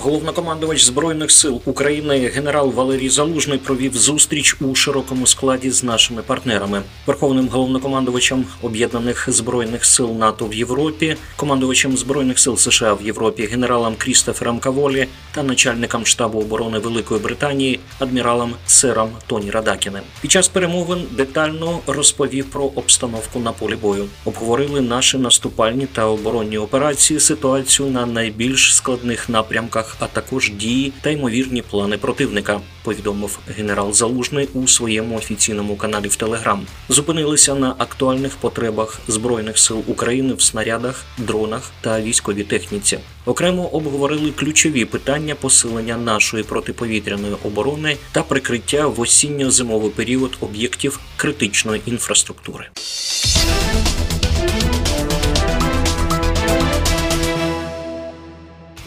Головнокомандувач збройних сил України генерал Валерій Залужний провів зустріч у широкому складі з нашими партнерами, верховним головнокомандувачем об'єднаних збройних сил НАТО в Європі, командувачем збройних сил США в Європі, генералом Крістофером Каволі та начальником штабу оборони Великої Британії адміралом Сером Тоні Радакіним. Під час перемовин детально розповів про обстановку на полі бою. Обговорили наші наступальні та оборонні операції, ситуацію на найбільш складних напрямках а також дії та ймовірні плани противника. Повідомив генерал Залужний у своєму офіційному каналі в Телеграм. Зупинилися на актуальних потребах збройних сил України в снарядах, дронах та військовій техніці. Окремо обговорили ключові питання посилення нашої протиповітряної оборони та прикриття в осінньо-зимовий період об'єктів критичної інфраструктури.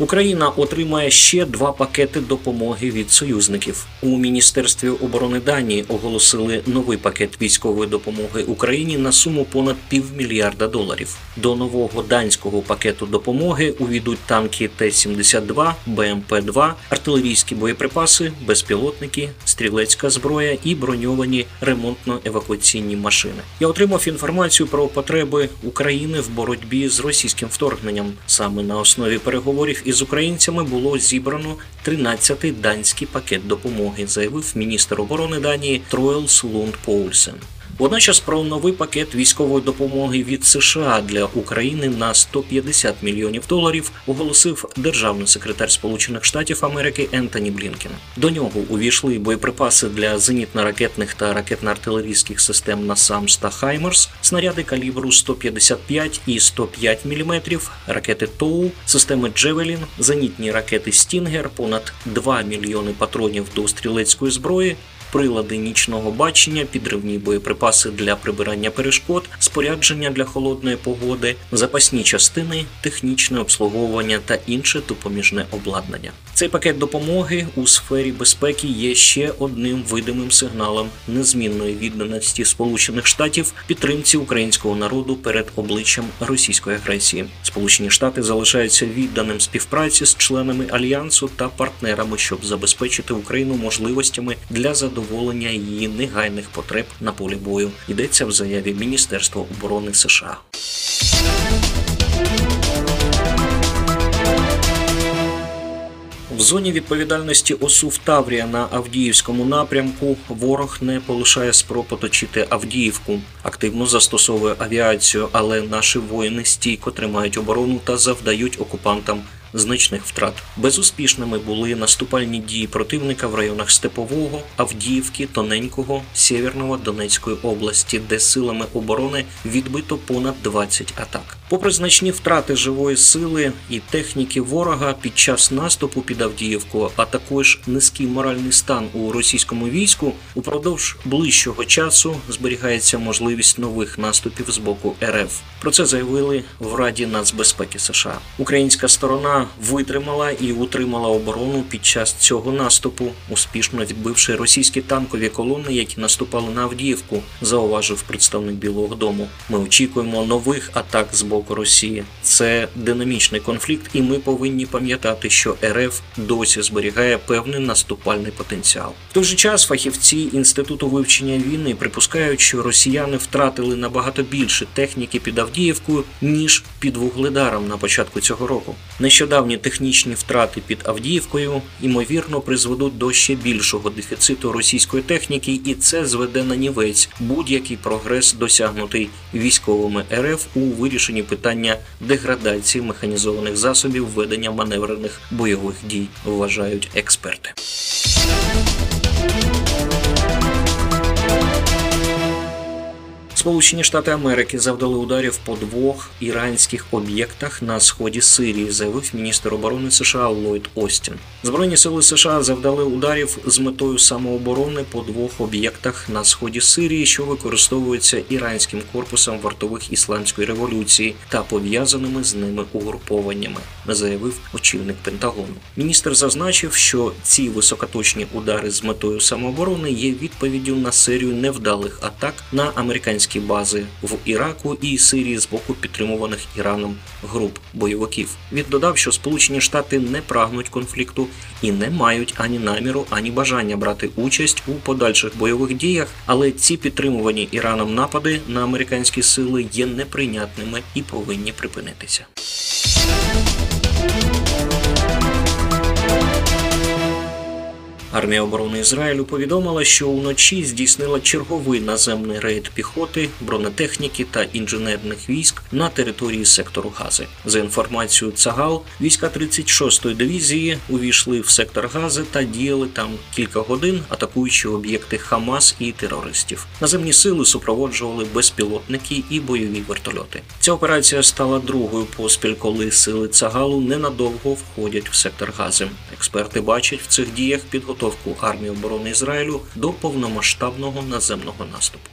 Україна отримає ще два пакети допомоги від союзників. У міністерстві оборони Данії оголосили новий пакет військової допомоги Україні на суму понад півмільярда доларів. До нового данського пакету допомоги увійдуть танки Т-72, БМП-2, артилерійські боєприпаси, безпілотники, стрілецька зброя і броньовані ремонтно-евакуаційні машини. Я отримав інформацію про потреби України в боротьбі з російським вторгненням саме на основі переговорів із українцями було зібрано 13-й данський пакет допомоги, заявив міністр оборони Данії Троелс Лунд Поульсен. Водночас про новий пакет військової допомоги від США для України на 150 мільйонів доларів оголосив державний секретар Сполучених Штатів Америки Ентоні Блінкен. До нього увійшли боєприпаси для зенітно-ракетних та ракетно-артилерійських систем «NASAMS» та Хаймерс, снаряди калібру 155 і 105 мм, ракети ТОУ, системи Джевелін, зенітні ракети Стінгер, понад 2 мільйони патронів до стрілецької зброї прилади нічного бачення, підривні боєприпаси для прибирання перешкод, спорядження для холодної погоди, запасні частини, технічне обслуговування та інше допоміжне обладнання. Цей пакет допомоги у сфері безпеки є ще одним видимим сигналом незмінної відданості Сполучених Штатів підтримці українського народу перед обличчям російської агресії. Сполучені Штати залишаються відданим співпраці з членами альянсу та партнерами, щоб забезпечити Україну можливостями для задоволення її негайних потреб на полі бою. Йдеться в заяві Міністерства оборони США. В зоні відповідальності ОСУ Таврія на Авдіївському напрямку ворог не полишає спроб оточити Авдіївку, активно застосовує авіацію, але наші воїни стійко тримають оборону та завдають окупантам значних втрат. Безуспішними були наступальні дії противника в районах Степового, Авдіївки, Тоненького, Сєвєрного Донецької області, де силами оборони відбито понад 20 атак. Попри значні втрати живої сили і техніки ворога під час наступу під Авдіївку, а також низький моральний стан у російському війську, упродовж ближчого часу зберігається можливість нових наступів з боку РФ. Про це заявили в Раді нацбезпеки США. Українська сторона витримала і утримала оборону під час цього наступу, успішно відбивши російські танкові колони, які наступали на Авдіївку, зауважив представник Білого Дому. Ми очікуємо нових атак з боку Росії. Це динамічний конфлікт, і ми повинні пам'ятати, що РФ досі зберігає певний наступальний потенціал. В той же час фахівці інституту вивчення війни припускають, що росіяни втратили набагато більше техніки під Авдіївкою ніж під Вугледаром на початку цього року. Нещодавні технічні втрати під Авдіївкою ймовірно призведуть до ще більшого дефіциту російської техніки, і це зведе на нівець будь-який прогрес, досягнутий військовими РФ у вирішенні питання деградації механізованих засобів ведення маневрених бойових дій, вважають експерти. Сполучені Штати Америки завдали ударів по двох іранських об'єктах на сході Сирії, заявив міністр оборони США Ллойд Остін. Збройні сили США завдали ударів з метою самооборони по двох об'єктах на сході Сирії, що використовуються іранським корпусом вартових ісламської революції та пов'язаними з ними угрупованнями, заявив очільник Пентагону. Міністр зазначив, що ці високоточні удари з метою самооборони є відповіддю на серію невдалих атак на американські бази в Іраку і Сирії з боку підтримуваних Іраном груп бойовиків. Він додав, що Сполучені Штати не прагнуть конфлікту і не мають ані наміру, ані бажання брати участь у подальших бойових діях, але ці підтримувані Іраном напади на американські сили є неприйнятними і повинні припинитися. Армія оборони Ізраїлю повідомила, що уночі здійснила черговий наземний рейд піхоти, бронетехніки та інженерних військ на території сектору Гази. За інформацією Цагал, війська 36-ї дивізії увійшли в сектор Гази та діяли там кілька годин, атакуючи об'єкти Хамас і терористів. Наземні сили супроводжували безпілотники і бойові вертольоти. Ця операція стала другою поспіль, коли сили Цагалу ненадовго входять в сектор Гази. Експерти бачать в цих діях підготовку армії оборони Ізраїлю до повномасштабного наземного наступу.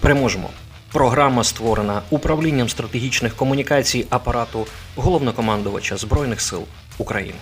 Переможемо. Програма створена управлінням стратегічних комунікацій апарату головнокомандувача Збройних сил України.